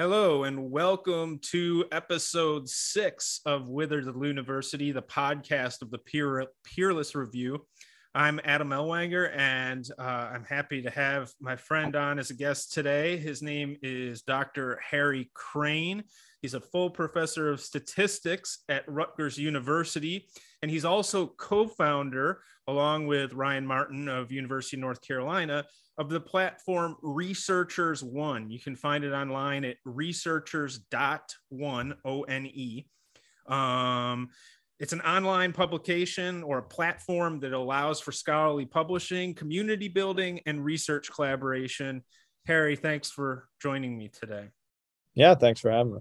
Hello and welcome to episode six of Withered University, the podcast of the Peer, Peerless Review. I'm Adam Ellwanger, and uh, I'm happy to have my friend on as a guest today. His name is Dr. Harry Crane. He's a full professor of statistics at Rutgers University, and he's also co-founder, along with Ryan Martin of University of North Carolina, of the platform Researchers One. You can find it online at researchers.one, O N E. Um, it's an online publication or a platform that allows for scholarly publishing, community building, and research collaboration. Harry, thanks for joining me today. Yeah, thanks for having me.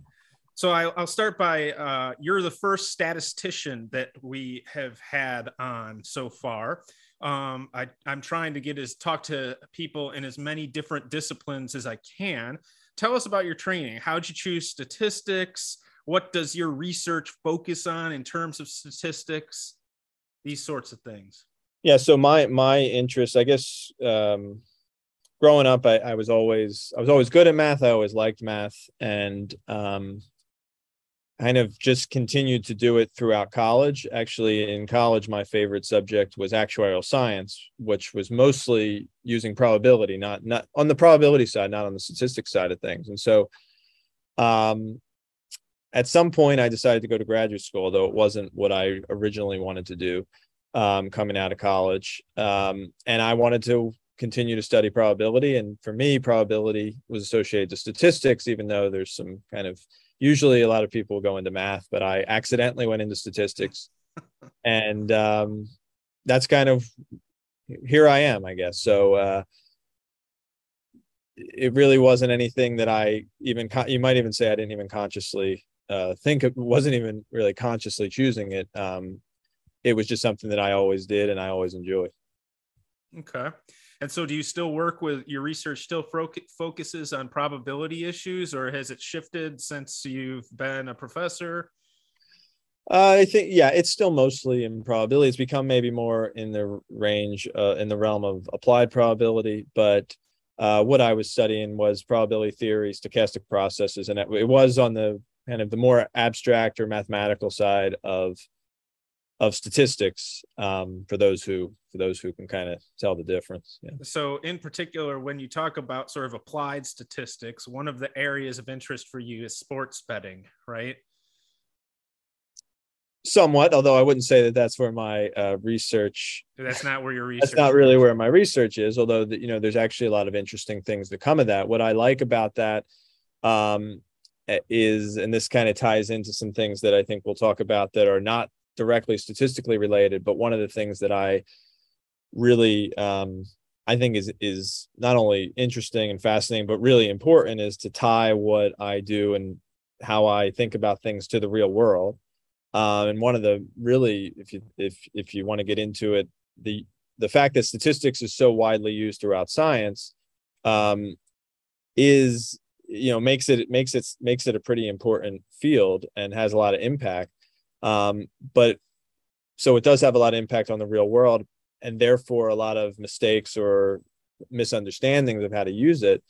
So I, will start by uh, you're the first statistician that we have had on so far. Um, I, I'm trying to get as talk to people in as many different disciplines as I can. Tell us about your training. How'd you choose statistics? What does your research focus on in terms of statistics? These sorts of things. Yeah. So my my interest, I guess, um, growing up, I, I was always I was always good at math. I always liked math, and um, kind of just continued to do it throughout college. Actually, in college, my favorite subject was actuarial science, which was mostly using probability, not not on the probability side, not on the statistics side of things. And so, um, at some point, I decided to go to graduate school, though it wasn't what I originally wanted to do um, coming out of college. Um, and I wanted to continue to study probability. And for me, probability was associated to statistics, even though there's some kind of usually a lot of people go into math, but I accidentally went into statistics. and um, that's kind of here I am, I guess. So uh, it really wasn't anything that I even, you might even say I didn't even consciously uh, think it wasn't even really consciously choosing it. Um, it was just something that I always did and I always enjoyed. Okay. And so, do you still work with your research? Still fo- focuses on probability issues, or has it shifted since you've been a professor? Uh, I think yeah, it's still mostly in probability. It's become maybe more in the range uh, in the realm of applied probability, but uh, what I was studying was probability theory, stochastic processes, and it, it was on the kind of the more abstract or mathematical side of of statistics um, for those who for those who can kind of tell the difference. Yeah. So, in particular, when you talk about sort of applied statistics, one of the areas of interest for you is sports betting, right? Somewhat, although I wouldn't say that that's where my uh, research. That's not where your research. That's not really where my research is. Although you know, there's actually a lot of interesting things that come of that. What I like about that um, is, and this kind of ties into some things that I think we'll talk about that are not directly statistically related, but one of the things that I really um, I think is is not only interesting and fascinating, but really important is to tie what I do and how I think about things to the real world. Um, and one of the really, if you if if you want to get into it, the the fact that statistics is so widely used throughout science um, is you know makes it makes it makes it a pretty important field and has a lot of impact um, but so it does have a lot of impact on the real world, and therefore a lot of mistakes or misunderstandings of how to use it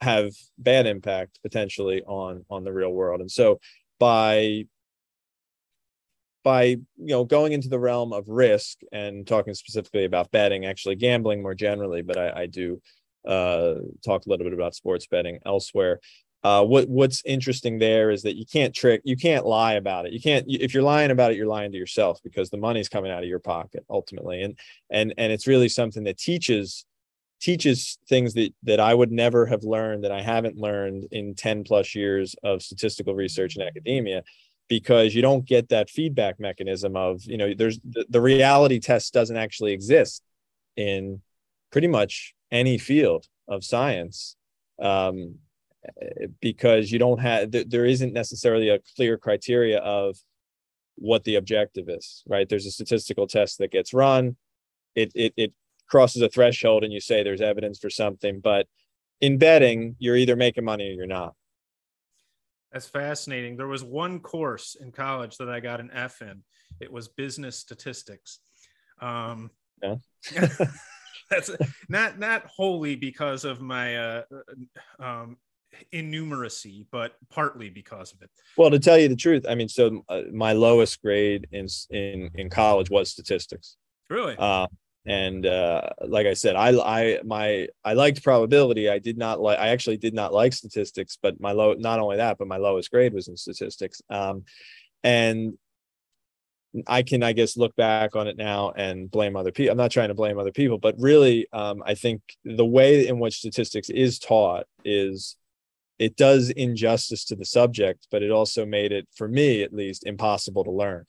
have bad impact potentially on on the real world. And so by by you know going into the realm of risk and talking specifically about betting, actually gambling more generally, but I, I do uh, talk a little bit about sports betting elsewhere uh, what what's interesting there is that you can't trick you can't lie about it. You can't if you're lying about it you're lying to yourself because the money's coming out of your pocket ultimately. And and and it's really something that teaches teaches things that that I would never have learned that I haven't learned in 10 plus years of statistical research and academia because you don't get that feedback mechanism of you know there's the, the reality test doesn't actually exist in pretty much any field of science. Um, because you don't have there isn't necessarily a clear criteria of what the objective is right? There's a statistical test that gets run. It it, it crosses a threshold and you say there's evidence for something but in betting you're either making money or you're not. That's fascinating. There was one course in college that i got an f in. It was business statistics. Um yeah. that's not not wholly because of my uh, um, in numeracy, but partly because of it. Well, to tell you the truth, I mean, so uh, my lowest grade in in in college was statistics. Really? Uh, and uh, like I said, I I my I liked probability. I did not like. I actually did not like statistics, but my low. Not only that, but my lowest grade was in statistics. Um, and I can, I guess, look back on it now and blame other people. I'm not trying to blame other people, but really, um, I think the way in which statistics is taught is it does injustice to the subject, but it also made it, for me at least, impossible to learn.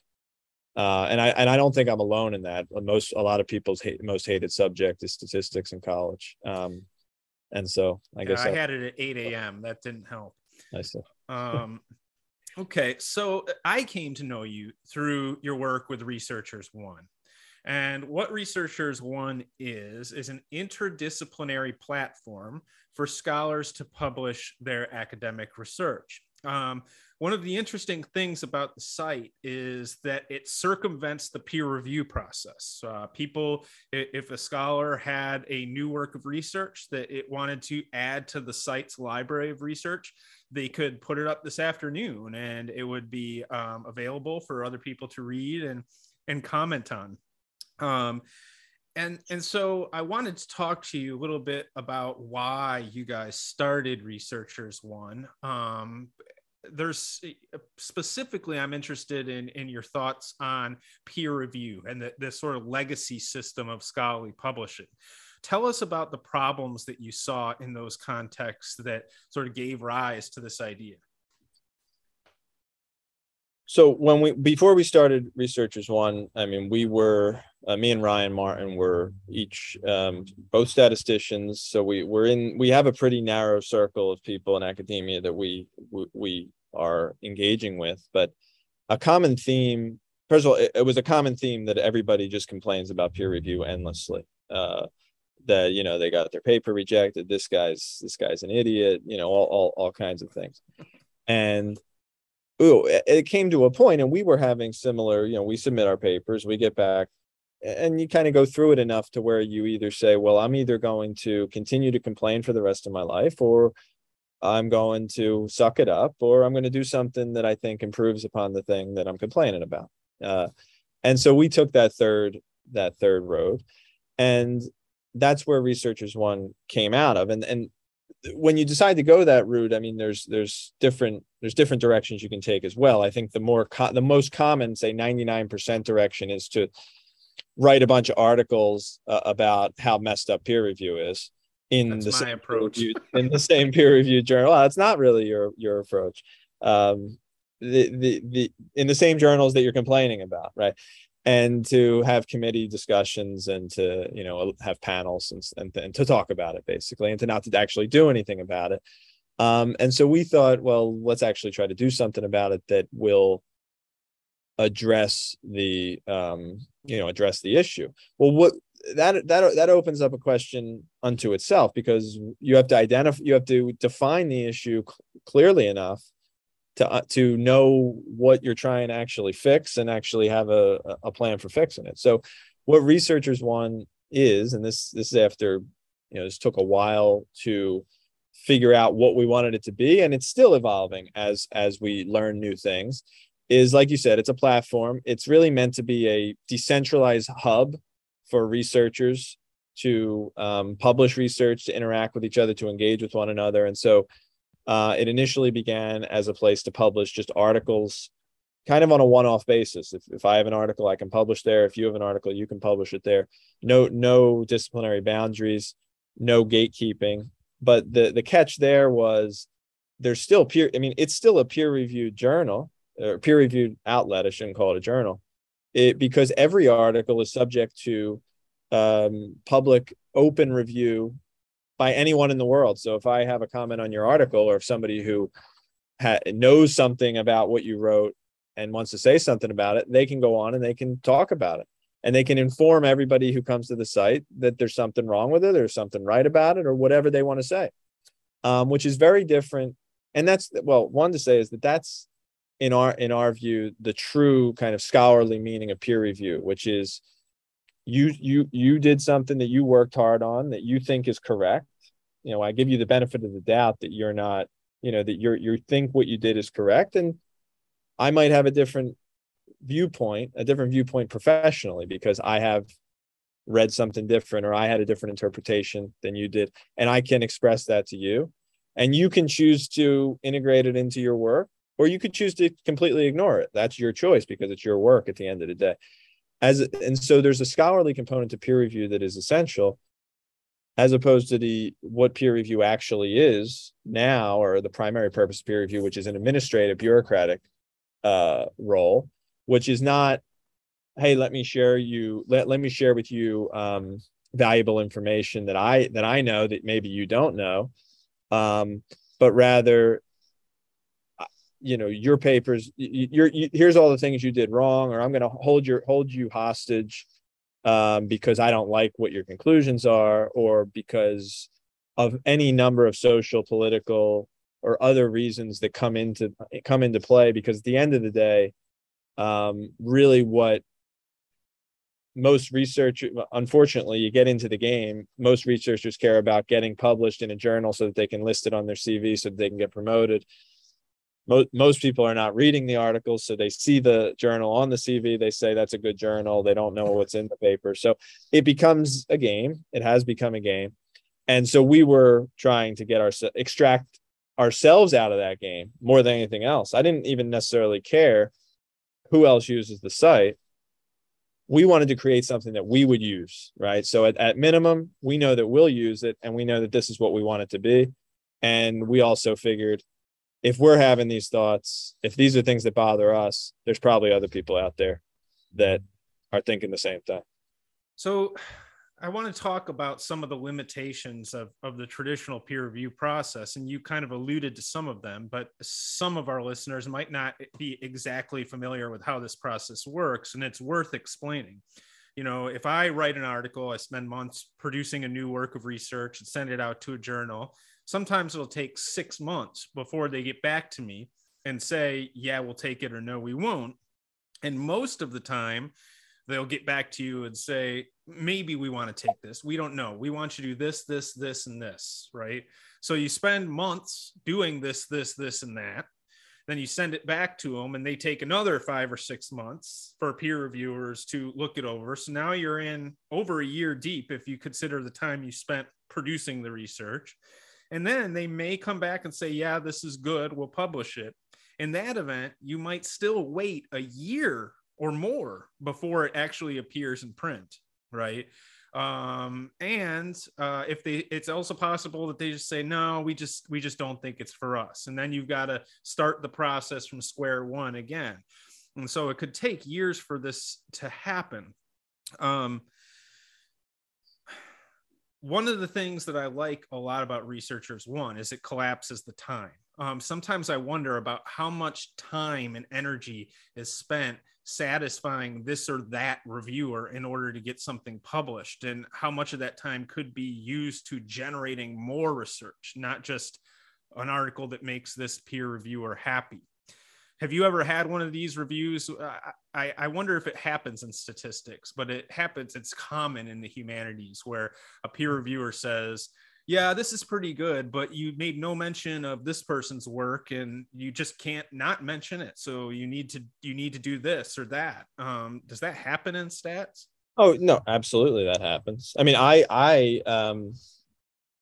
Uh, and I and I don't think I'm alone in that. Most a lot of people's hate, most hated subject is statistics in college. Um, and so I guess I, I had it at 8 a.m. That didn't help. I see. Um, okay, so I came to know you through your work with Researchers One. And what Researchers One is, is an interdisciplinary platform for scholars to publish their academic research. Um, one of the interesting things about the site is that it circumvents the peer review process. Uh, people, if a scholar had a new work of research that it wanted to add to the site's library of research, they could put it up this afternoon and it would be um, available for other people to read and, and comment on. Um, and and so I wanted to talk to you a little bit about why you guys started Researchers One. Um, there's specifically I'm interested in in your thoughts on peer review and the, the sort of legacy system of scholarly publishing. Tell us about the problems that you saw in those contexts that sort of gave rise to this idea so when we before we started researchers one i mean we were uh, me and ryan martin were each um, both statisticians. So we we're in we have a pretty narrow circle of people in academia that we we, we are engaging with. But a common theme first of all it, it, was a common theme that everybody just complains about peer review endlessly. Uh, that you know they got their paper rejected this guy's this guy's an idiot you know all all, all kinds of things. And ooh, it came to a point and we were having similar, you know, we submit our papers, we get back and you kind of go through it enough to where you either say, well, I'm either going to continue to complain for the rest of my life or I'm going to suck it up or I'm going to do something that I think improves upon the thing that I'm complaining about. Uh, and so we took that third that third road and that's where researchers one came out of and and when you decide to go that route i mean there's there's different there's different directions you can take as well. I think the more co- the most common say 99% direction is to write a bunch of articles uh, about how messed up peer review is in That's the same approach. in the same peer reviewed journal. Well, that's not really your your approach. Um the, the the in the same journals that you're complaining about right and to have committee discussions and to you know have panels and, and, and to talk about it basically and to not to actually do anything about it. Um, and so we thought well let's actually try to do something about it that will address the um, you know address the issue. Well what that that that opens up a question unto itself because you have to identify you have to define the issue cl- clearly enough to uh, to know what you're trying to actually fix and actually have a a plan for fixing it. So what Researchers One is, and this this is after you know this took a while to figure out what we wanted it to be, and it's still evolving as as we learn new things. Is like you said, it's a platform. It's really meant to be a decentralized hub for researchers to um, publish research, to interact with each other, to engage with one another, and so uh, it initially began as a place to publish just articles kind of on a one-off basis. If, if I have an article, I can publish there. If you have an article, you can publish it there. No, no disciplinary boundaries, no gatekeeping. But the the catch there was there's still peer, I mean, it's still a peer-reviewed journal or peer-reviewed outlet. I shouldn't call it a journal. It because every article is subject to um, public open review by anyone in the world. So if I have a comment on your article or if somebody who ha- knows something about what you wrote and wants to say something about it, they can go on and they can talk about it. And they can inform everybody who comes to the site that there's something wrong with it, there's something right about it, or whatever they want to say, um, which is very different. And that's well, one to say is that that's in our in our view the true kind of scholarly meaning of peer review, which is you you you did something that you worked hard on that you think is correct you know, I give you the benefit of the doubt that you're not, you know, that you're you think what you did is correct, and I might have a different viewpoint, a different viewpoint professionally because I have read something different or I had a different interpretation than you did, and I can express that to you, and you can choose to integrate it into your work, or you could choose to completely ignore it. That's your choice because it's your work at the end of the day. As and so, there's a scholarly component to peer review that is essential as opposed to the what peer review actually is now or the primary purpose of peer review which is an administrative bureaucratic uh, role which is not hey let me share you let, let me share with you um, valuable information that i that i know that maybe you don't know. Um, but rather uh, you know your papers you're you, here's all the things you did wrong or i'm going to hold your hold you hostage um, because I don't like what your conclusions are, or because of any number of social, political, or other reasons that come into come into play. Because at the end of the day, um, really, what most research, unfortunately, you get into the game. Most researchers care about getting published in a journal so that they can list it on their CV, so that they can get promoted most most people are not reading the articles so they see the journal on the cv they say that's a good journal they don't know what's in the paper. So it becomes a game it has become a game. And so we were trying to get our extract ourselves out of that game more than anything else. I didn't even necessarily care who else uses the site. We wanted to create something that we would use right? So at, at minimum we know that we'll use it and we know that this is what we want it to be. And we also figured if we're having these thoughts, if these are things that bother us, there's probably other people out there that are thinking the same thing. So I want to talk about some of the limitations of, of the traditional peer review process. And you kind of alluded to some of them, but some of our listeners might not be exactly familiar with how this process works. And it's worth explaining. You know, if I write an article, I spend months producing a new work of research and send it out to a journal sometimes it'll take six months before they get back to me and say, yeah, we'll take it or no, we won't. And most of the time, they'll get back to you and say, maybe we want to take this. We don't know. We want you to do this, this, this, and this, right? So you spend months doing this, this, this, and that. Then you send it back to them, and they take another five or six months for peer reviewers to look it over. So now you're in over a year deep if you consider the time you spent producing the research. And then they may come back and say, yeah, this is good. We'll publish it. In that event, you might still wait a year or more before it actually appears in print, right? Um, and uh, if they, it's also possible that they just say, no, we just, we just don't think it's for us. And then you've got to start the process from square one again. And so it could take years for this to happen. Um, one of the things that I like a lot about Researchers One, is it collapses the time. Um, sometimes I wonder about how much time and energy is spent satisfying this or that reviewer in order to get something published, and how much of that time could be used to generating more research, not just an article that makes this peer reviewer happy have you ever had one of these reviews I, I wonder if it happens in statistics but it happens it's common in the humanities where a peer reviewer says yeah this is pretty good but you made no mention of this person's work and you just can't not mention it so you need to you need to do this or that um, does that happen in stats oh no absolutely that happens i mean i i um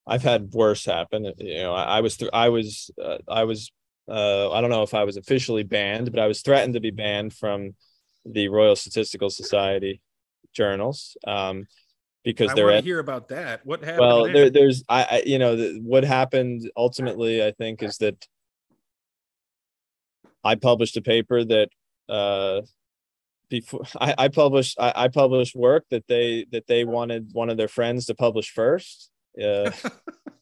I've had worse happen. You know, I, I was through. I was. Uh, I was uh, I don't know if I was officially banned, but I was threatened to be banned from the Royal Statistical Society journals um, because I they're. want to hear about that. What happened? Well, there? There, there's, I, I, you know, the, what happened ultimately, I think, is that I published a paper that uh, before I, I published I, I published work that they that they wanted one of their friends to publish first. Uh,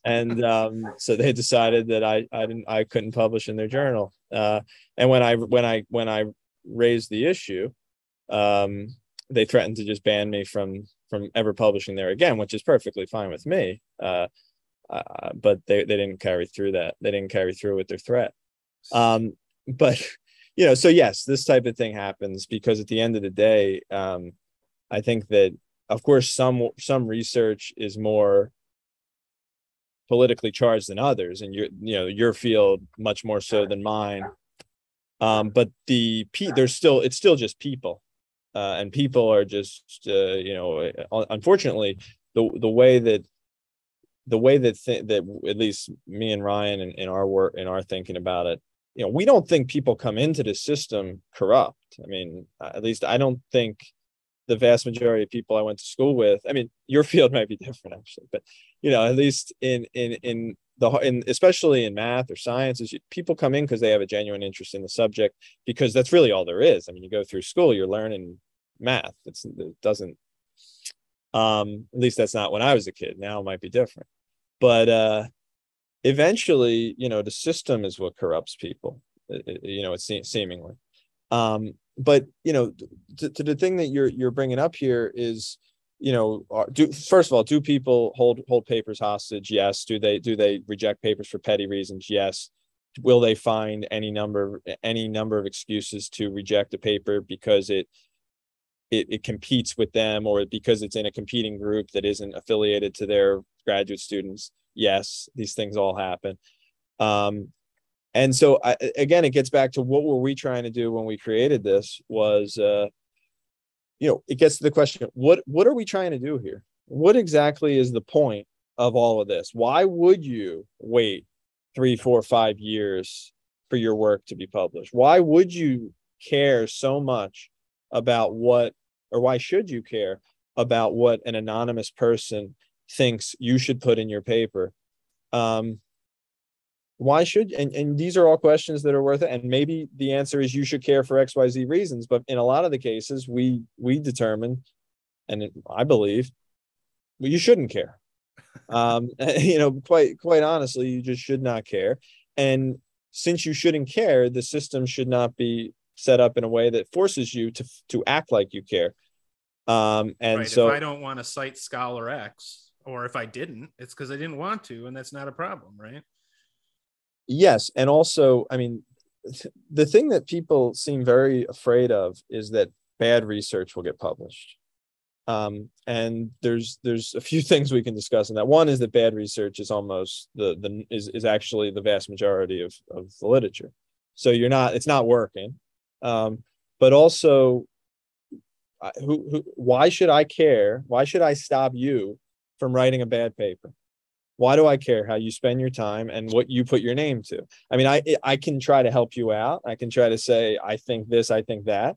and um, so they decided that I I didn't I couldn't publish in their journal. Uh, and when I when I when I raised the issue, um, they threatened to just ban me from from ever publishing there again, which is perfectly fine with me. Uh, uh, but they they didn't carry through that. They didn't carry through with their threat. Um, but you know, so yes, this type of thing happens because at the end of the day, um, I think that of course some some research is more politically charged than others and your you know your field much more so than mine. Um, but the P there's still it's still just people. Uh, and people are just uh, you know unfortunately the the way that the way that th- that at least me and Ryan and in our work in our thinking about it you know we don't think people come into the system corrupt. I mean at least i don't think the vast majority of people i went to school with i mean your field might be different actually but you know at least in in in the in especially in math or sciences people come in because they have a genuine interest in the subject because that's really all there is. I mean you go through school you're learning math. It's, it doesn't um at least that's not when i was a kid. Now it might be different. But uh eventually you know the system is what corrupts people you know it's seemingly. Um but you know to, to the thing that you're you're bringing up here is you know do first of all do people hold hold papers hostage? Yes. Do they do they reject papers for petty reasons? Yes. Will they find any number any number of excuses to reject a paper because it it, it competes with them or because it's in a competing group that isn't affiliated to their graduate students? Yes. These things all happen. Um, and so I, again it gets back to what were we trying to do when we created this was uh, you know it gets to the question what what are we trying to do here? What exactly is the point of all of this? Why would you wait three four five years for your work to be published? Why would you care so much about what or why should you care about what an anonymous person thinks you should put in your paper? Um why should and, and these are all questions that are worth it and maybe the answer is you should care for xyz reasons but in a lot of the cases we we determine and it, i believe well, you shouldn't care um you know quite quite honestly you just should not care and since you shouldn't care the system should not be set up in a way that forces you to to act like you care um and right. so if i don't want to cite scholar x or if I didn't, it's because I didn't want to, and that's not a problem, right? Yes, and also, I mean, the thing that people seem very afraid of is that bad research will get published. Um, and there's there's a few things we can discuss in that. One is that bad research is almost the the is is actually the vast majority of of the literature. So you're not it's not working. Um, but also, who, who why should I care? Why should I stop you from writing a bad paper why do i care how you spend your time and what you put your name to? I mean i i can try to help you out. I can try to say i think this i think that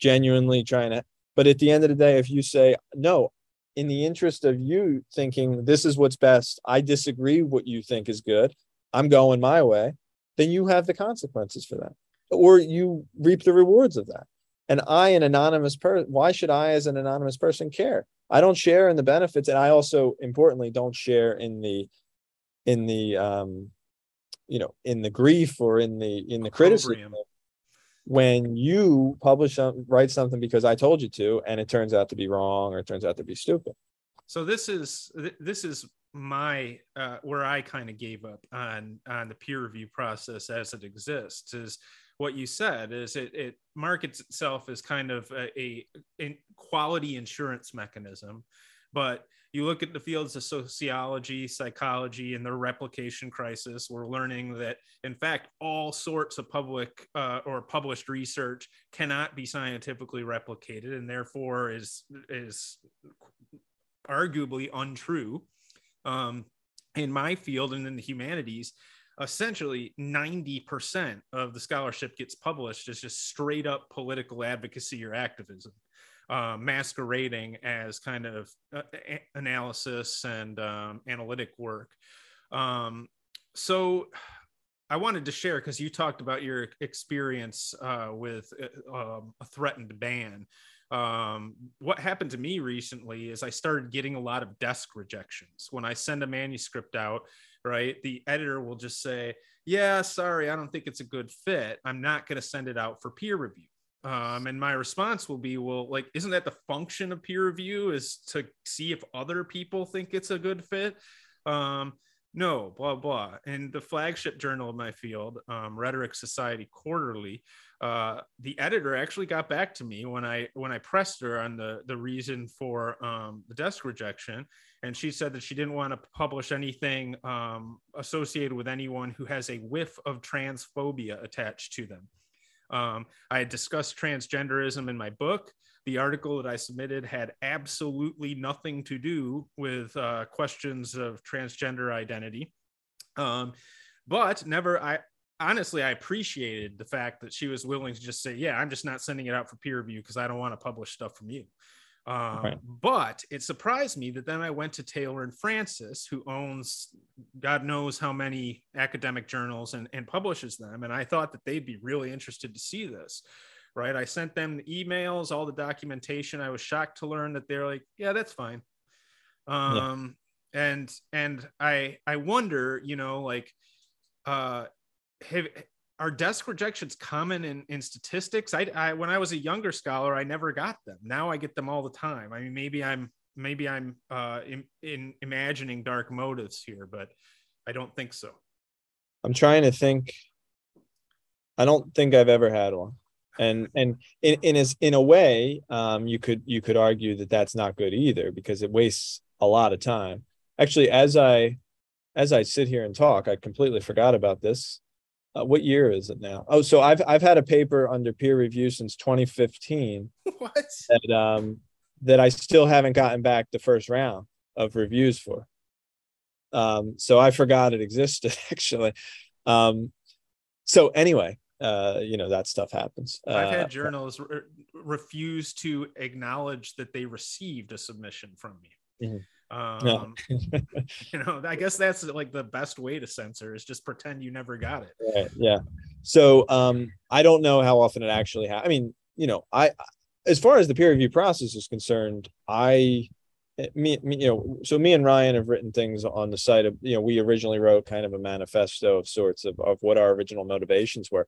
genuinely trying to but at the end of the day if you say no in the interest of you thinking this is what's best i disagree what you think is good i'm going my way then you have the consequences for that or you reap the rewards of that and i an anonymous person why should i as an anonymous person care I don't share in the benefits, and I also importantly don't share in the in the um you know in the grief or in the in the criticism when you publish some, write something because I told you to, and it turns out to be wrong or it turns out to be stupid. So this is this is my uh, where I kind of gave up on on the peer review process as it exists is what you said is it, it markets itself as kind of a, a, a quality insurance mechanism but you look at the fields of sociology, psychology, and the replication crisis, we're learning that, in fact, all sorts of public uh, or published research cannot be scientifically replicated and therefore is, is arguably untrue. Um, in my field and in the humanities, essentially 90% of the scholarship gets published as just straight up political advocacy or activism, uh, masquerading as kind of uh, analysis and um, analytic work. Um, so I wanted to share because you talked about your experience uh, with uh, um, a threatened ban. Um, what happened to me recently is I started getting a lot of desk rejections when I send a manuscript out right? The editor will just say, yeah, sorry, I don't think it's a good fit. I'm not going to send it out for peer review. Um, and my response will be, well, like, isn't that the function of peer review is to see if other people think it's a good fit? Um, no, blah blah. And the flagship journal of my field, um, Rhetoric Society Quarterly, uh, the editor actually got back to me when I when I pressed her on the the reason for um, the desk rejection, and she said that she didn't want to publish anything um, associated with anyone who has a whiff of transphobia attached to them. Um, I had discussed transgenderism in my book the article that I submitted had absolutely nothing to do with uh, questions of transgender identity. Um, but never, I honestly, I appreciated the fact that she was willing to just say, Yeah, I'm just not sending it out for peer review because I don't want to publish stuff from you. Um, right. But it surprised me that then I went to Taylor and Francis, who owns God knows how many academic journals and, and publishes them. And I thought that they'd be really interested to see this right? I sent them the emails, all the documentation. I was shocked to learn that they're like, yeah, that's fine. Um, yeah. and and I I wonder, you know, like, uh, have are desk rejections common in, in statistics? I, I when I was a younger scholar, I never got them. Now I get them all the time. I mean, maybe I'm maybe I'm uh, in, in imagining dark motives here, but I don't think so. I'm trying to think. I don't think I've ever had one and and in in in a way um, you could you could argue that that's not good either because it wastes a lot of time actually as i as i sit here and talk i completely forgot about this uh, what year is it now oh so i've i've had a paper under peer review since 2015 what that um that i still haven't gotten back the first round of reviews for um so i forgot it existed actually um so anyway uh, you know that stuff happens. I've had uh, journalists re- refuse to acknowledge that they received a submission from me. Mm-hmm. Um, you know, I guess that's like the best way to censor is just pretend you never got it. Right. Yeah. So um, I don't know how often it actually happens. I mean, you know, I as far as the peer review process is concerned, I me, me, you know, so me and Ryan have written things on the site of, you know, we originally wrote kind of a manifesto of sorts of, of what our original motivations were.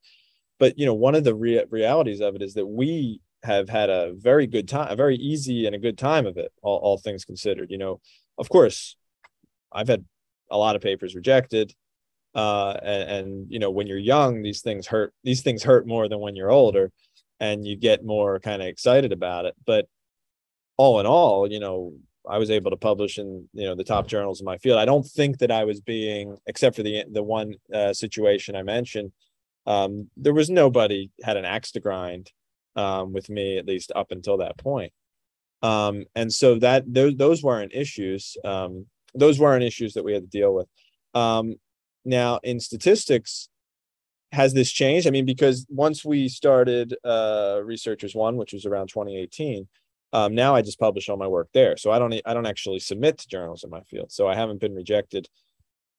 But, you know, one of the rea- realities of it is that we have had a very good time, a very easy and a good time of it, all, all things considered. You know, of course, I've had a lot of papers rejected. Uh, and, and, you know, when you're young, these things hurt, these things hurt more than when you're older and you get more kind of excited about it. But all in all, you know, I was able to publish in you know the top journals in my field. I don't think that I was being, except for the the one uh, situation I mentioned, um, there was nobody had an axe to grind um, with me at least up until that point. Um, and so that those those weren't issues. Um, those weren't issues that we had to deal with. Um, now in statistics, has this changed? I mean, because once we started uh, Researchers One, which was around 2018 um, now I just publish all my work there, so I don't I don't actually submit to journals in my field. So I haven't been rejected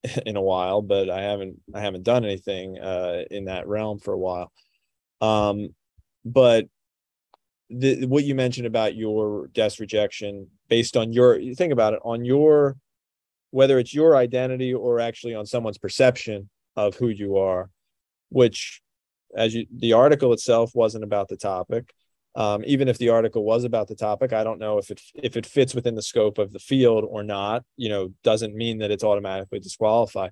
in a while, but I haven't I haven't done anything uh, in that realm for a while. Um, but the, what you mentioned about your desk rejection based on your think about it on your whether it's your identity or actually on someone's perception of who you are, which as you the article itself wasn't about the topic. Um, even if the article was about the topic i don't know if it if it fits within the scope of the field or not you know doesn't mean that it's automatically disqualified.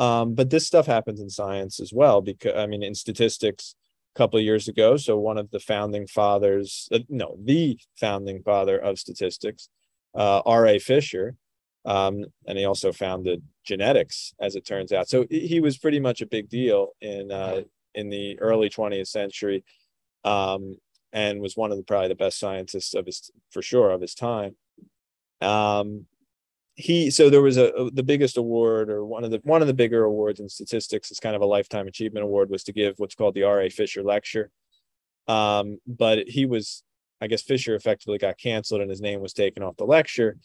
Um, but this stuff happens in science as well because i mean in statistics couple of years ago. So one of the founding fathers uh, no the founding father of statistics uh, ra fisher um, and he also founded genetics as it turns out. So he was pretty much a big deal in uh, in the early 20th century um, and was one of the probably the best scientists of his for sure of his time. Um, he so there was a, a, the biggest award or one of the one of the bigger awards in statistics is kind of a lifetime achievement award was to give what's called the R.A. Fisher Lecture. Um, but he was, I guess, Fisher effectively got canceled and his name was taken off the lecture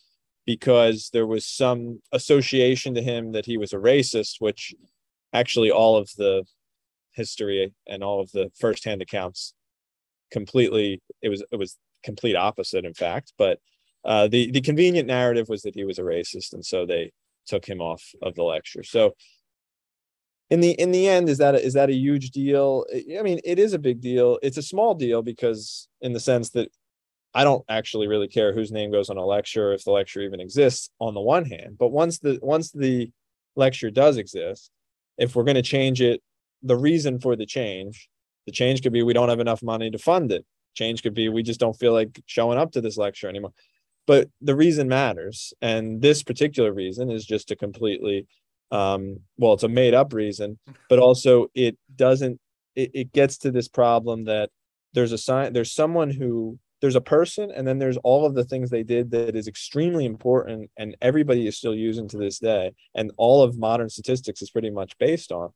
because there was some association to him that he was a racist, which actually all of the history and all of the firsthand accounts completely it was it was complete opposite in fact but uh, the the convenient narrative was that he was a racist and so they took him off of the lecture so in the in the end is that a, is that a huge deal i mean it is a big deal it's a small deal because in the sense that i don't actually really care whose name goes on a lecture if the lecture even exists on the one hand but once the once the lecture does exist, if we're going to change it, the reason for the change, the change could be we don't have enough money to fund it. Change could be we just don't feel like showing up to this lecture anymore. But the reason matters. And this particular reason is just a completely, um, well, it's a made up reason, but also it doesn't, it, it gets to this problem that there's a sign, there's someone who there's a person and then there's all of the things they did that is extremely important and everybody is still using to this day and all of modern statistics is pretty much based on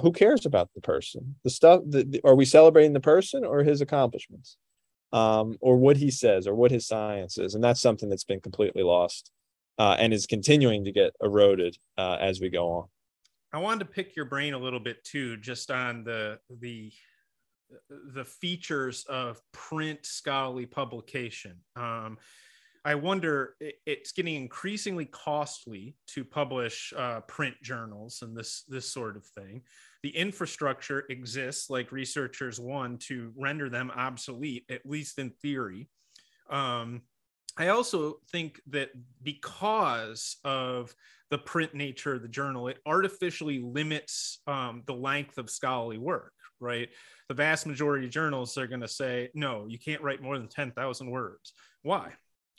who cares about the person the stuff that are we celebrating the person or his accomplishments um, or what he says or what his science is and that's something that's been completely lost uh, and is continuing to get eroded uh, as we go on i wanted to pick your brain a little bit too just on the the the features of print scholarly publication. Um, I wonder, it's getting increasingly costly to publish uh, print journals and this this sort of thing. The infrastructure exists, like Researchers One, to render them obsolete, at least in theory. Um, I also think that because of the print nature of the journal, it artificially limits um, the length of scholarly work, right? the vast majority of journals are going to say no you can't write more than 10,000 words why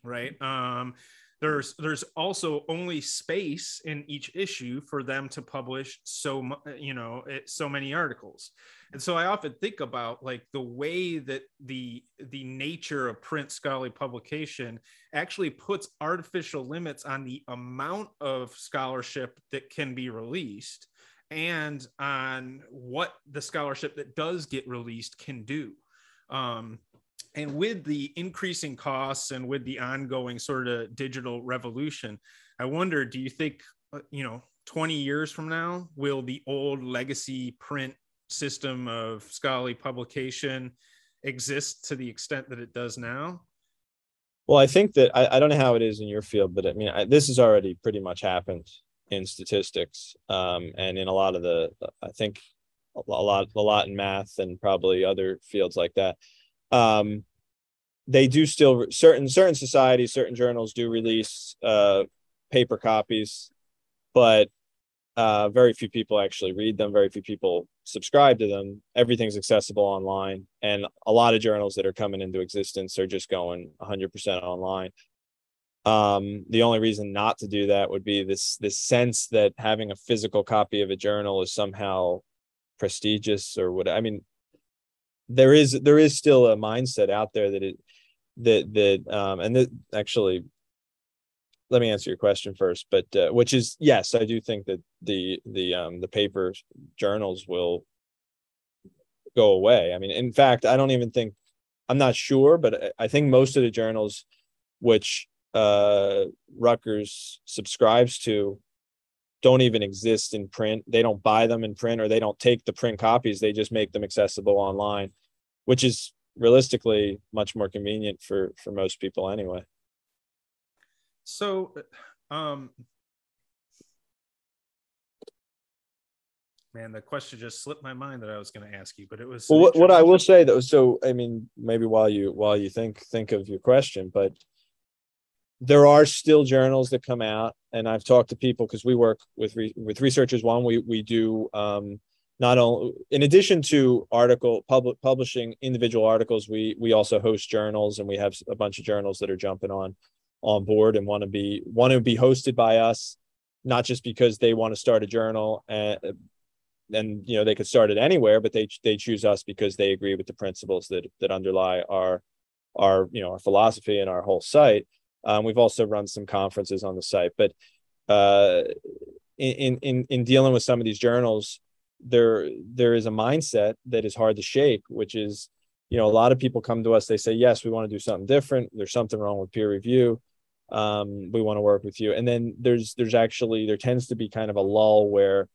right um, there's there's also only space in each issue for them to publish so you know so many articles and so i often think about like the way that the the nature of print scholarly publication actually puts artificial limits on the amount of scholarship that can be released and on what the scholarship that does get released can do. Um, and with the increasing costs and with the ongoing sort of digital revolution, I wonder do you think, uh, you know, 20 years from now, will the old legacy print system of scholarly publication exist to the extent that it does now? Well, I think that I, I don't know how it is in your field, but I mean, I, this has already pretty much happened in statistics um, and in a lot of the i think a lot a lot in math and probably other fields like that um, they do still certain certain societies certain journals do release uh, paper copies but uh, very few people actually read them very few people subscribe to them everything's accessible online and a lot of journals that are coming into existence are just going 100% online um, the only reason not to do that would be this this sense that having a physical copy of a journal is somehow prestigious or what. I mean, there is there is still a mindset out there that it that that um, and that actually let me answer your question first but uh, which is yes i do think that the the um the paper journals will go away. I mean in fact i don't even think i'm not sure but i think most of the journals which uh, Rutgers subscribes to don't even exist in print. They don't buy them in print or they don't take the print copies. They just make them accessible online, which is realistically much more convenient for for most people anyway. So um man, the question just slipped my mind that I was going to ask you, but it was well, what, what I will say though. So, I mean, maybe while you while you think think of your question, but there are still journals that come out and i've talked to people because we work with re- with researchers. One we we do um, not only in addition to article public publishing individual articles we we also host journals and we have a bunch of journals that are jumping on on board and want to be want to be hosted by us not just because they want to start a journal and and you know they could start it anywhere but they they choose us because they agree with the principles that that underlie our our you know our philosophy and our whole site um, we've also run some conferences on the site, but uh, in in in dealing with some of these journals, there there is a mindset that is hard to shake, which is you know a lot of people come to us they say yes we want to do something different. There's something wrong with peer review. Um, we want to work with you. And then there's there's actually there tends to be kind of a lull where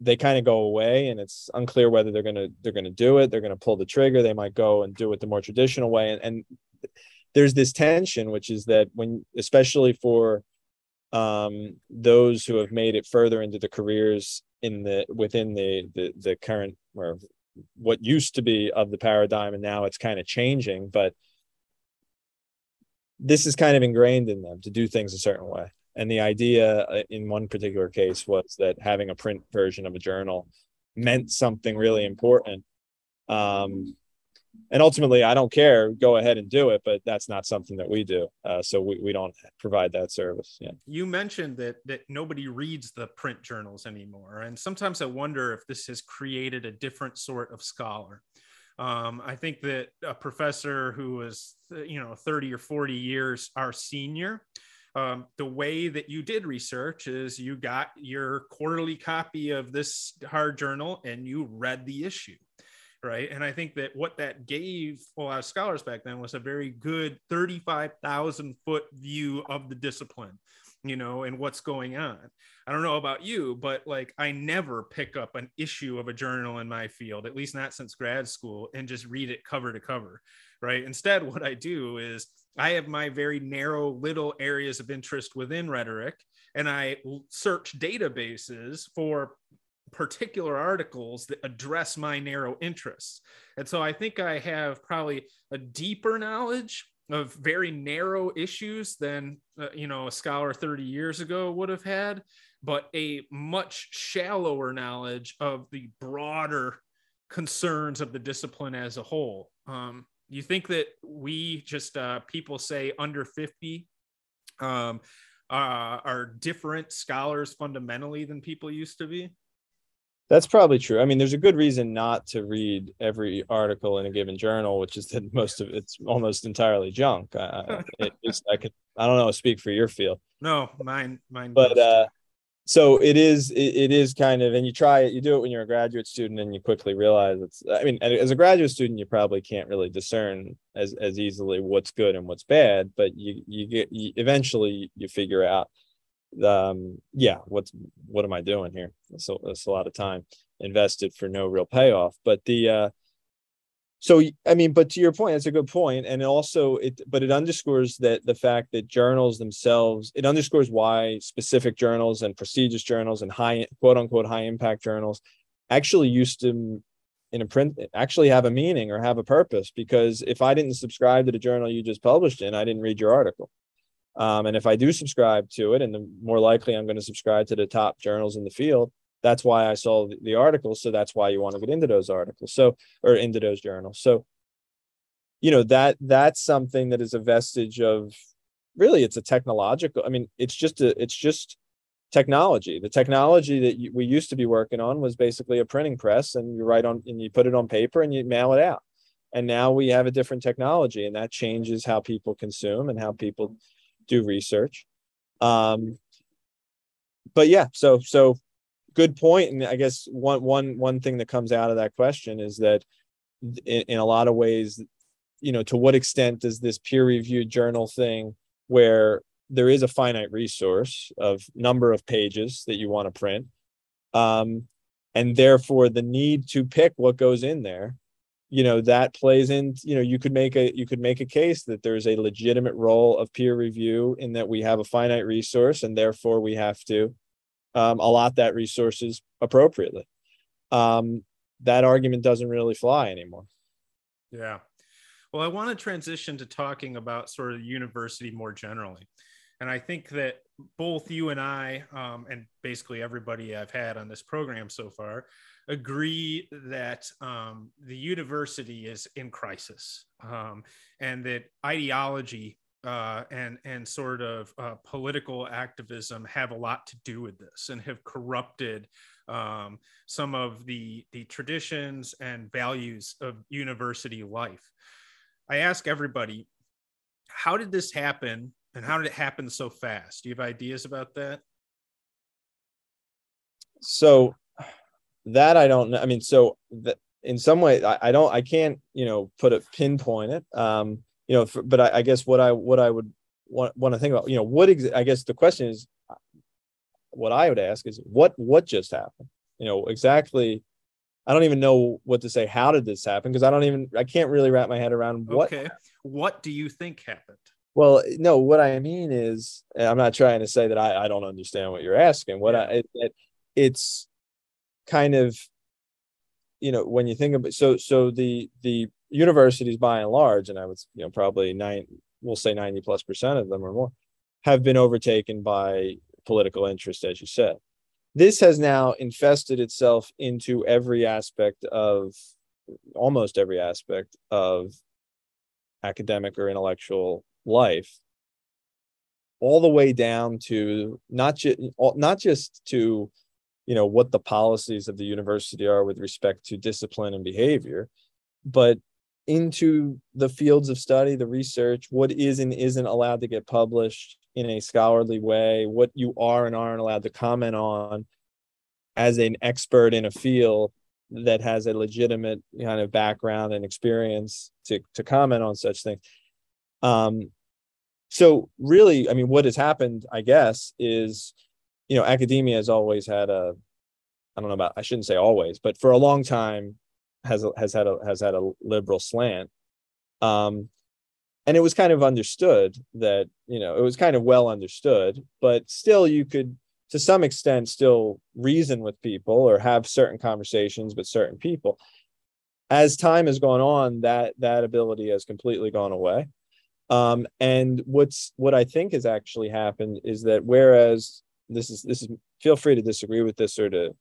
they kind of go away and it's unclear whether they're going to they're going to do it they're going to pull the trigger they might go and do it the more traditional way. And, and there's this tension, which is that when, especially for um, those who have made it further into the careers in the within the the, the current or what used to be of the paradigm, and now it's kind of changing, but this is kind of ingrained in them to do things a certain way. And the idea uh, in one particular case was that having a print version of a journal meant something really important. Um, and ultimately i don't care. Go ahead and do it but that's not something that we do. Uh, so we, we don't provide that service. Yeah. You mentioned that that nobody reads the print journals anymore. And sometimes i wonder if this has created a different sort of scholar. Um, i think that a professor who was you know 30 or 40 years our senior um, the way that you did research is you got your quarterly copy of this hard journal and you read the issue right? And i think that what that gave a lot of scholars back then was a very good 35000 foot view of the discipline you know and what's going on. I don't know about you but like i never pick up an issue of a journal in my field at least not since grad school and just read it cover to cover right? Instead what i do is I have my very narrow little areas of interest within rhetoric, and I search databases for particular articles that address my narrow interests. And so I think I have probably a deeper knowledge of very narrow issues than uh, you know a scholar 30 years ago would have had, but a much shallower knowledge of the broader concerns of the discipline as a whole. Um, you think that we just uh, people say under 50 um, uh, are different scholars fundamentally than people used to be that's probably true. I mean there's a good reason not to read every article in a given journal which is that most of it's almost entirely junk. I, it, i could i don't know speak for your field. No mine mine but uh so it is it, it is kind of and you try it you do it when you're a graduate student and you quickly realize it's i mean as a graduate student you probably can't really discern as as easily what's good and what's bad but you you get you, eventually you figure out um yeah what's what am i doing here? So that's a lot of time invested for no real payoff. But the uh so i mean but to your point that's a good point. And also it but it underscores that the fact that journals themselves it underscores why specific journals and prestigious journals and high quote unquote high impact journals actually used to in a print actually have a meaning or have a purpose. Because if i didn't subscribe to the journal you just published in i didn't read your article um, and if i do subscribe to it and the more likely i'm going to subscribe to the top journals in the field that's why I saw the, articles. So that's why you want to get into those articles. So, or into those journals. So, you know, that that's something that is a vestige of really it's a technological, I mean, it's just a, it's just technology. The technology that we used to be working on was basically a printing press and you write on and you put it on paper and you mail it out. And now we have a different technology and that changes how people consume and how people do research. Um, but yeah, so so good point. and i guess one one one thing that comes out of that question is that in, in a lot of ways you know to what extent does this peer reviewed journal thing where there is a finite resource of number of pages that you want to print um, and therefore the need to pick what goes in there you know that plays in you know you could make a you could make a case that there's a legitimate role of peer review in that we have a finite resource and therefore we have to um, allot that resources appropriately. Um, that argument doesn't really fly anymore. Yeah. Well, I want to transition to talking about sort of university more generally. And I think that both you and I, um, and basically everybody I've had on this program so far, agree that um, the university is in crisis um, and that ideology uh, and and sort of uh, political activism have a lot to do with this and have corrupted um, some of the the traditions and values of university life. I ask everybody, how did this happen, and how did it happen so fast? Do you have ideas about that? So that I don't know. I mean, so that in some way, I, I don't, I can't, you know, put a pinpoint it. Um, you know, for, but I, I, guess what I what I would want, want to think about, you know, what ex- I guess the question is, what I would ask is what what just happened? You know, exactly. I don't even know what to say. How did this happen? Because I don't even I can't really wrap my head around what. Okay, what do you think happened? Well, no, what I mean is, I'm not trying to say that I, I don't understand what you're asking. What yeah. I it, it's kind of, you know, when you think about so so the the universities by and large, and I would, you know, probably nine, we'll say 90 plus percent of them or more, have been overtaken by political interest, as you said. This has now infested itself into every aspect of almost every aspect of academic or intellectual life all the way down to not just not just to you know what the policies of the university are with respect to discipline and behavior but into the fields of study the research what is and isn't allowed to get published in a scholarly way what you are and aren't allowed to comment on as an expert in a field that has a legitimate kind of background and experience to to comment on such things. Um so really i mean what has happened i guess is you know academia has always had a i don't know about i shouldn't say always but for a long time has has had a has had a liberal slant. Um and it was kind of understood that you know it was kind of well understood but still you could to some extent still reason with people or have certain conversations with certain people. As time has gone on that that ability has completely gone away. Um, and what's what I think has actually happened is that whereas this is this is feel free to disagree with this or to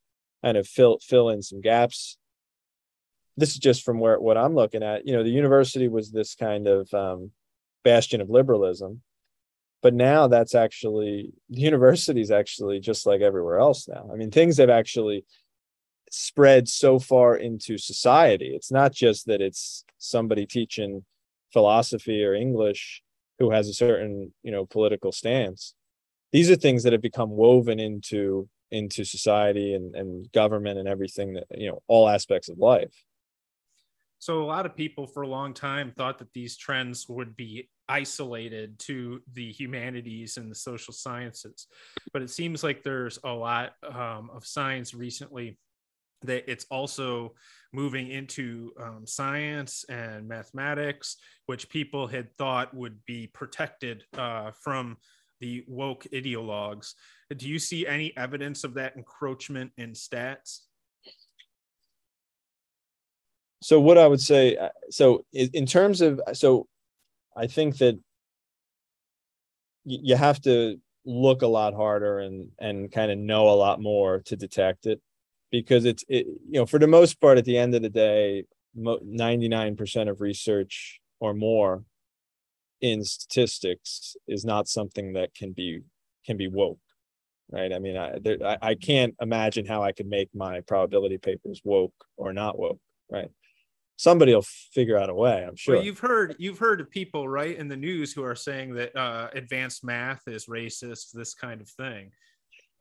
kind of fill fill in some gaps. This is just from where what I'm looking at. You know, the university was this kind of um, bastion of liberalism, but now that's actually the university is actually just like everywhere else now. I mean, things have actually spread so far into society. It's not just that it's somebody teaching philosophy or English who has a certain you know political stance. These are things that have become woven into into society and, and government and everything that you know all aspects of life. So a lot of people for a long time thought that these trends would be isolated to the humanities and the social sciences, but it seems like there's a lot um, of science recently that it's also moving into um, science and mathematics, which people had thought would be protected uh, from the woke ideologues. Do you see any evidence of that encroachment in stats? So, what I would say, uh, so in terms of, so I think that you have to look a lot harder and and kind of know a lot more to detect it because it's it, you know for the most part at the end of the day 99% of research or more in statistics is not something that can be can be woke right? I mean I, there, I i can't imagine how i could make my probability papers woke or not woke right? Somebody will figure out a way i'm sure. well, you've heard you've heard of people right in the news who are saying that uh, advanced math is racist this kind of thing.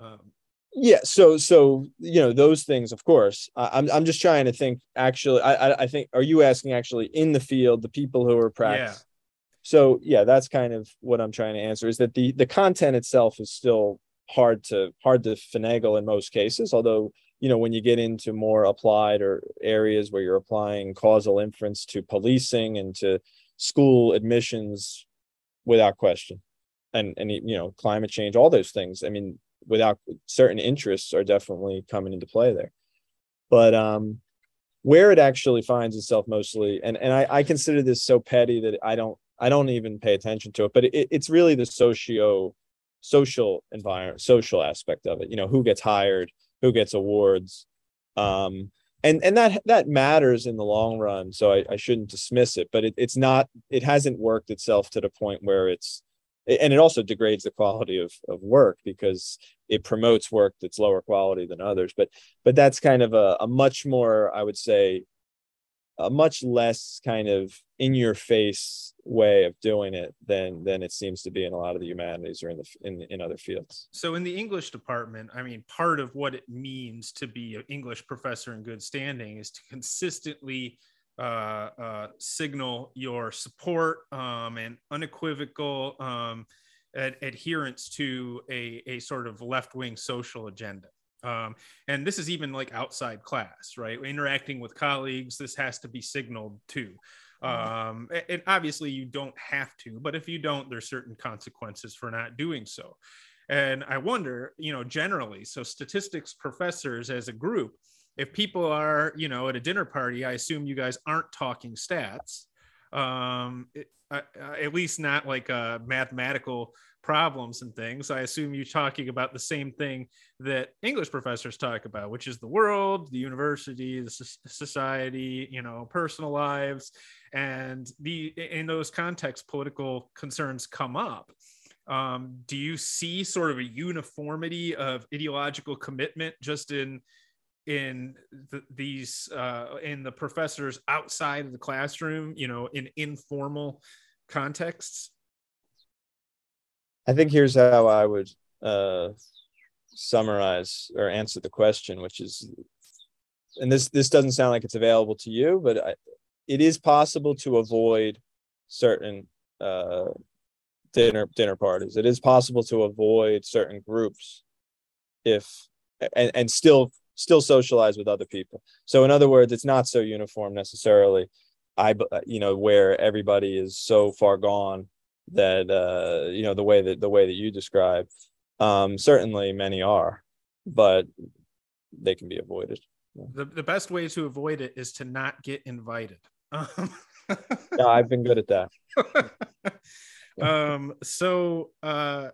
Um, yeah so so you know those things of course. I'm, I'm just trying to think actually I, I think are you asking actually in the field the people who are practicing. So yeah that's kind of what i'm trying to answer is that the the content itself is still hard to hard to finagle in most cases although you know when you get into more applied or areas where you're applying causal inference to policing and to school admissions without question and and you know climate change all those things i mean without certain interests are definitely coming into play there. But um, where it actually finds itself mostly, and and I, I consider this so petty that I don't I don't even pay attention to it. But it, it's really the socio social environment, social aspect of it. You know, who gets hired, who gets awards, um, and and that that matters in the long run. So I, I shouldn't dismiss it, but it, it's not. It hasn't worked itself to the point where it's and it also degrades the quality of, of work because it promotes work that's lower quality than others but but that's kind of a, a much more i would say a much less kind of in your face way of doing it than than it seems to be in a lot of the humanities or in the in, in other fields so in the english department i mean part of what it means to be an english professor in good standing is to consistently uh, uh, signal your support um, and unequivocal um, ad- adherence to a, a sort of left wing social agenda. Um, and this is even like outside class, right? Interacting with colleagues, this has to be signaled too. Mm-hmm. Um, and obviously, you don't have to, but if you don't, there's certain consequences for not doing so. And I wonder, you know, generally, so statistics professors as a group, if people are, you know, at a dinner party, I assume you guys aren't talking stats. um, it, uh, at least not like uh, mathematical problems and things. I assume you're talking about the same thing that English professors talk about, which is the world, the university, the society, you know, personal lives, and the in those contexts, political concerns come up. Um, do you see sort of a uniformity of ideological commitment just in in the, these uh, in the professors outside of the classroom you know in informal contexts i think here's how i would uh, summarize or answer the question which is and this this doesn't sound like it's available to you but I, it is possible to avoid certain uh, dinner dinner parties it is possible to avoid certain groups if and, and still still socialize with other people. So in other words, it's not so uniform necessarily. I you know where everybody is so far gone that uh, you know the way that the way that you describe. Um, certainly, many are, but they can be avoided. The the best way to avoid it is to not get invited. yeah, I've been good at that. um, so uh,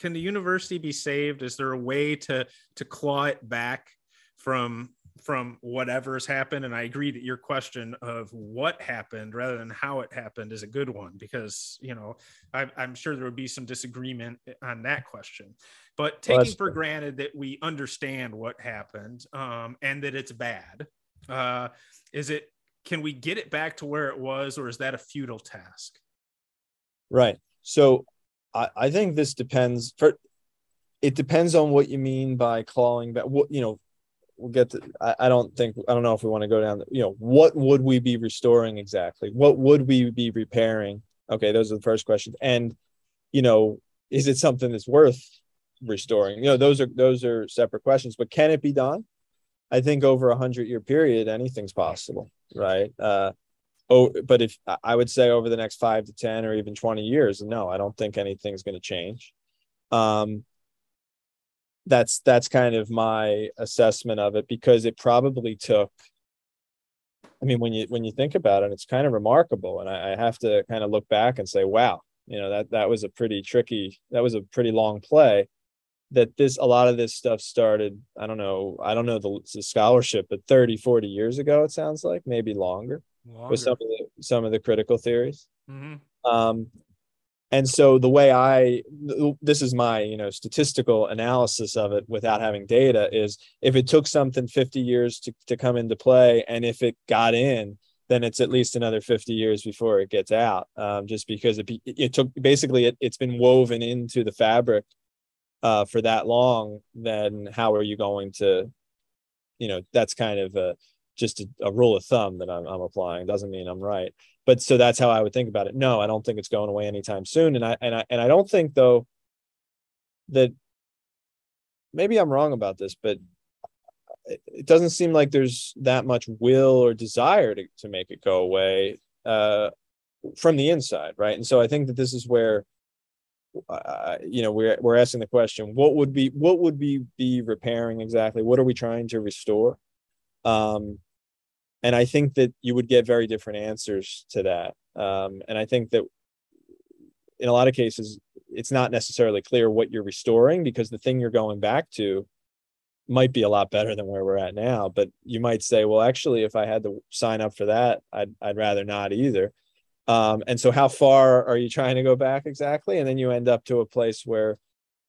can the university be saved? Is there a way to to claw it back from from whatever's happened? And I agree that your question of what happened rather than how it happened is a good one because you know I, am sure there would be some disagreement on that question. But taking well, for granted that we understand what happened um, and that it's bad, uh, is it? Can we get it back to where it was, or is that a futile task? Right. So I, I think this depends for it depends on what you mean by clawing back what you know we'll get to I, I don't think i don't know if we want to go down the, you know what would we be restoring exactly? What would we be repairing? Okay those are the first questions. And you know is it something that's worth restoring? You know those are those are separate questions but can it be done? I think over a hundred year period anything's possible right? Uh oh but if i would say over the next five to ten or even 20 years no i don't think anything's going to change. Um that's that's kind of my assessment of it because it probably took i mean when you when you think about it it's kind of remarkable and I, I have to kind of look back and say wow you know that that was a pretty tricky that was a pretty long play that this a lot of this stuff started i don't know i don't know the, the scholarship but 30 40 years ago it sounds like maybe longer Longer. with some of the some of the critical theories. Mm-hmm. Um, and so the way I this is my you know statistical analysis of it without having data is if it took something 50 years to, to come into play and if it got in then it's at least another 50 years before it gets out um, just because it, it took basically it, it's been woven into the fabric uh, for that long then how are you going to you know that's kind of a just a, a rule of thumb that I'm, I'm applying doesn't mean I'm right. But so that's how I would think about it. No, I don't think it's going away anytime soon. And I and I and I don't think though that maybe I'm wrong about this, but it doesn't seem like there's that much will or desire to, to make it go away uh, from the inside, right? And so I think that this is where uh, you know we're we're asking the question: what would be what would be be repairing exactly? What are we trying to restore? Um, and I think that you would get very different answers to that. Um, and I think that in a lot of cases, it's not necessarily clear what you're restoring because the thing you're going back to might be a lot better than where we're at now. But you might say, well, actually, if I had to sign up for that, I'd, I'd rather not either. Um, and so, how far are you trying to go back exactly? And then you end up to a place where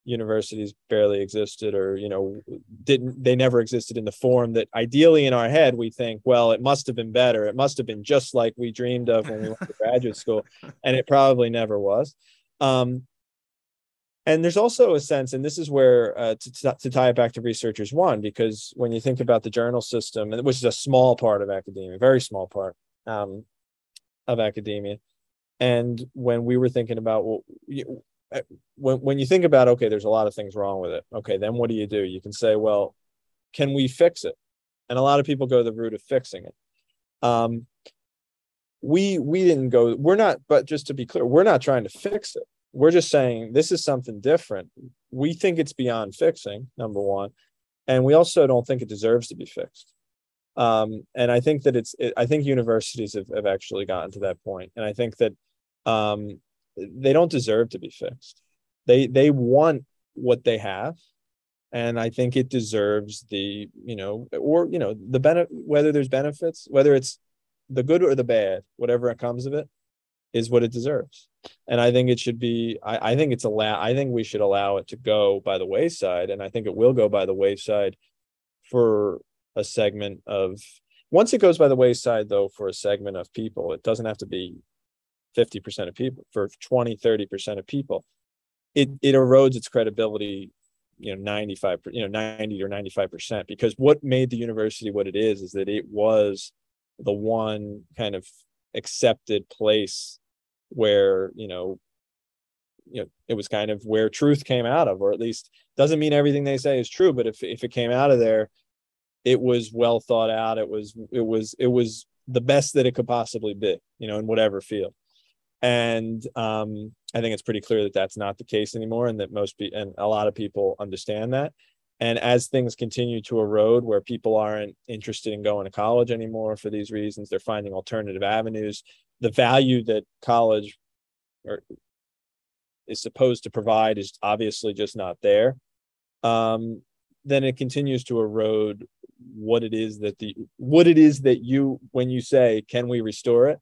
universities barely existed or you know didn't they never existed in the form that ideally in our head we think well it must have been better. It must have been just like we dreamed of when we went to graduate school and it probably never was. Um, and there's also a sense and this is where uh, to, to tie it back to researchers one because when you think about the journal system which is a small part of academia very small part um, of academia and when we were thinking about well, when when you think about okay, there's a lot of things wrong with it. Okay, then what do you do? You can say, well, can we fix it? And a lot of people go the route of fixing it. Um, we we didn't go. We're not. But just to be clear, we're not trying to fix it. We're just saying this is something different. We think it's beyond fixing. Number one, and we also don't think it deserves to be fixed. um, and i think that it's it, i think universities have, have actually gotten to that point and i think that um, they don't deserve to be fixed. They they want what they have. And i think it deserves the you know or you know the benefit whether there's benefits whether it's the good or the bad whatever comes of it is what it deserves. And i think it should be I, I think it's allow i think we should allow it to go by the wayside. And i think it will go by the wayside for a segment of once it goes by the wayside though for a segment of people it doesn't have to be 50% of people for 20 30% of people it it erodes its credibility you know 95 you know 90 or 95% because what made the university what it is is that it was the one kind of accepted place where you know you know it was kind of where truth came out of or at least doesn't mean everything they say is true but if if it came out of there it was well thought out it was it was it was the best that it could possibly be you know in whatever field and um i think it's pretty clear that that's not the case anymore and that most be and a lot of people understand that. And as things continue to erode where people aren't interested in going to college anymore for these reasons they're finding alternative avenues the value that college or is supposed to provide is obviously just not there. Um, then it continues to erode what it is that the what it is that you when you say can we restore it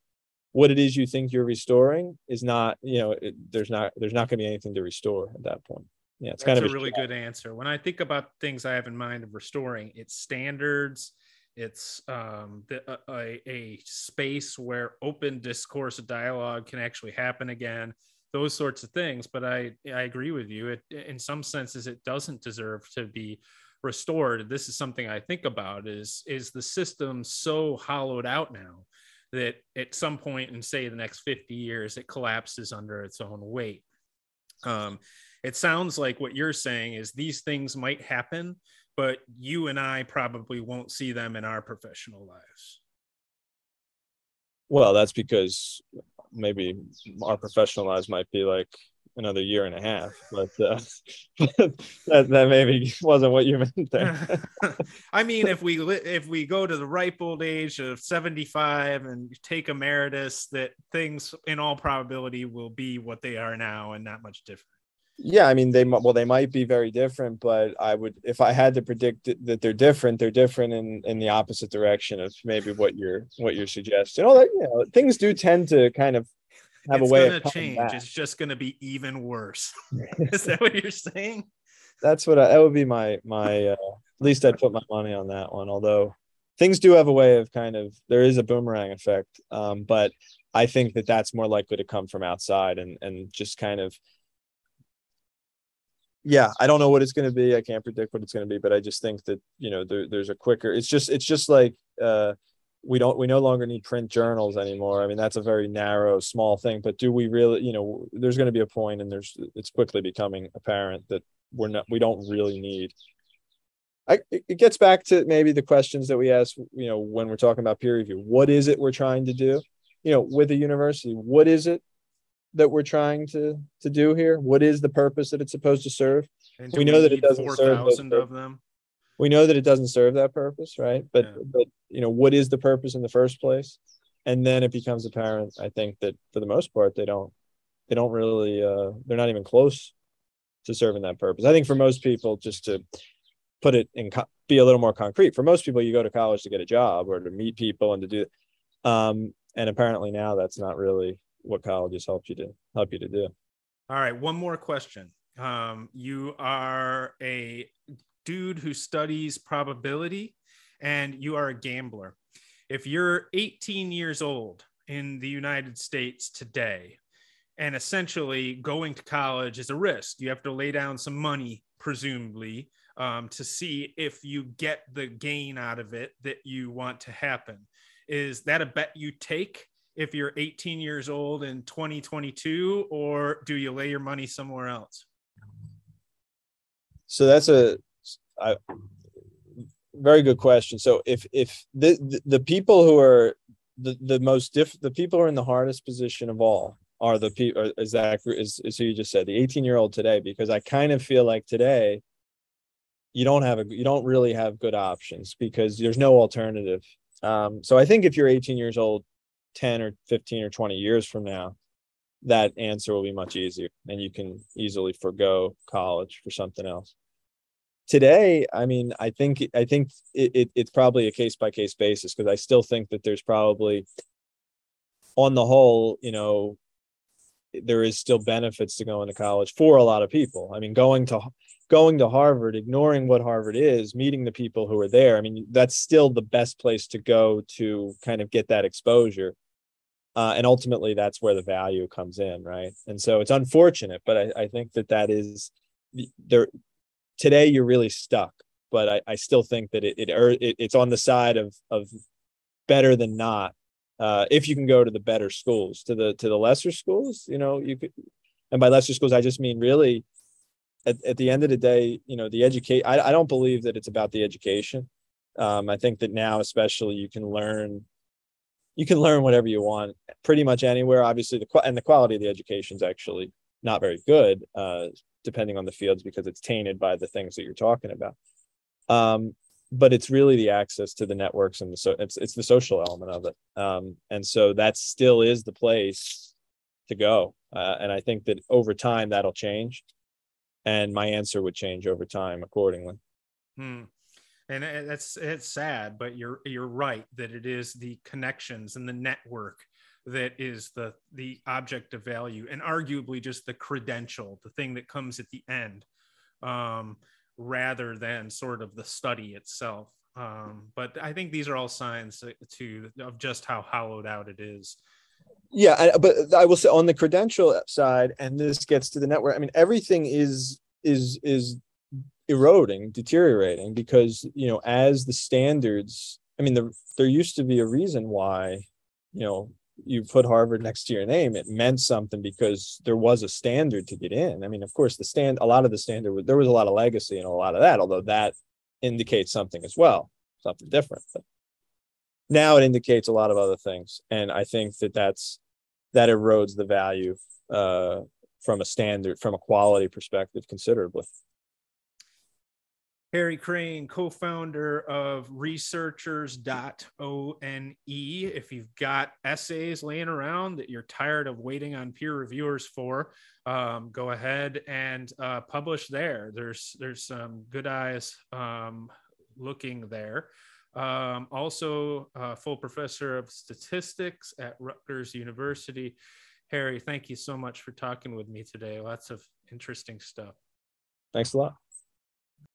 what it is you think you're restoring is not you know it, there's not there's not going to be anything to restore at that point. Yeah it's That's kind of a really good answer. When i think about things i have in mind of restoring it's standards it's um, the, a, a space where open discourse dialogue can actually happen again those sorts of things. But i i agree with you. It in some senses it doesn't deserve to be restored. This is something i think about is is the system so hollowed out now that at some point in say the next 50 years it collapses under its own weight. Um, it sounds like what you're saying is these things might happen but you and i probably won't see them in our professional lives. Well that's because maybe our professional lives might be like another year and a half but uh, that, that maybe wasn't what you meant there. I mean if we if we go to the ripe old age of 75 and take emeritus that things in all probability will be what they are now and not much different. Yeah i mean they well they might be very different but i would if i had to predict that they're different they're different in in the opposite direction of maybe what you're what you're suggesting. All that you know things do tend to kind of have it's a way gonna of change. back. it's just going to be even worse. Is that what you're saying? That's what I, that would be my my uh, at least i'd put my money on that one although things do have a way of kind of there is a boomerang effect um, but i think that that's more likely to come from outside and and just kind of yeah i don't know what it's going to be. I can't predict what it's going to be but i just think that you know there, there's a quicker it's just it's just like uh we don't we no longer need print journals anymore. I mean that's a very narrow small thing but do we really you know there's going to be a point and there's it's quickly becoming apparent that we're not we don't really need. I, it gets back to maybe the questions that we ask you know when we're talking about peer review. What is it we're trying to do? You know with a university what is it that we're trying to to do here? What is the purpose that it's supposed to serve? And We do know that it doesn't serve those 4,000 of them? we know that it doesn't serve that purpose right? But Yeah. but you know what is the purpose in the first place? And then it becomes apparent i think that for the most part they don't they don't really uh they're not even close to serving that purpose. I think for most people just to put it in co- be a little more concrete for most people you go to college to get a job or to meet people and to do um and apparently now that's not really what colleges help you to help you to do. All right, one more question. Um, you are a dude who studies probability and you are a gambler. If you're 18 years old in the United States today, and essentially going to college is a risk, you have to lay down some money, presumably, um, to see if you get the gain out of it that you want to happen. Is that a bet you take? if you're 18 years old in 2022 or do you lay your money somewhere else so that's a I, very good question so if if the the, the people who are the, the most diff the people who are in the hardest position of all are the people is that is, is who you just said the 18 year old today because i kind of feel like today you don't have a you don't really have good options because there's no alternative. Um, so I think if you're 18 years old, 10 or 15 or 20 years from now, that answer will be much easier and you can easily forego college for something else today i mean i think i think it, it, it's probably a case by case basis because i still think that there's probably on the whole you know there is still benefits to going to college for a lot of people. I mean going to going to harvard ignoring what harvard is meeting the people who are there i mean that's still the best place to go to kind of get that exposure. Uh, and ultimately that's where the value comes in right? And so it's unfortunate but i, I think that that is there today you're really stuck but i, I still think that it, it, it it's on the side of of better than not uh, if you can go to the better schools to the to the lesser schools you know you could and by lesser schools i just mean really at, at the end of the day you know the educate I, I don't believe that it's about the education um, i think that now especially you can learn you can learn whatever you want pretty much anywhere. Obviously, the and the quality of the education is actually not very good, uh, depending on the fields, because it's tainted by the things that you're talking about. Um, but it's really the access to the networks and the so it's it's the social element of it. Um, and so that still is the place to go. Uh, and I think that over time that'll change, and my answer would change over time accordingly. Hmm and that's it's sad but you're you're right that it is the connections and the network that is the the object of value and arguably just the credential the thing that comes at the end um, rather than sort of the study itself um, but i think these are all signs to of just how hollowed out it is yeah but i will say on the credential side and this gets to the network i mean everything is is is eroding, deteriorating because you know as the standards. I mean, the, there used to be a reason why, you know, you put Harvard next to your name. It meant something because there was a standard to get in. I mean, of course, the stand a lot of the standard was, there was a lot of legacy and a lot of that, although that indicates something as well, something different. But now it indicates a lot of other things, and I think that that's that erodes the value uh, from a standard, from a quality perspective, considerably. Harry Crane, co founder of researchers.one. If you've got essays laying around that you're tired of waiting on peer reviewers for, um, go ahead and uh, publish there. There's, there's some good eyes um, looking there. Um, also, uh, full professor of statistics at Rutgers University. Harry, thank you so much for talking with me today. Lots of interesting stuff. Thanks a lot.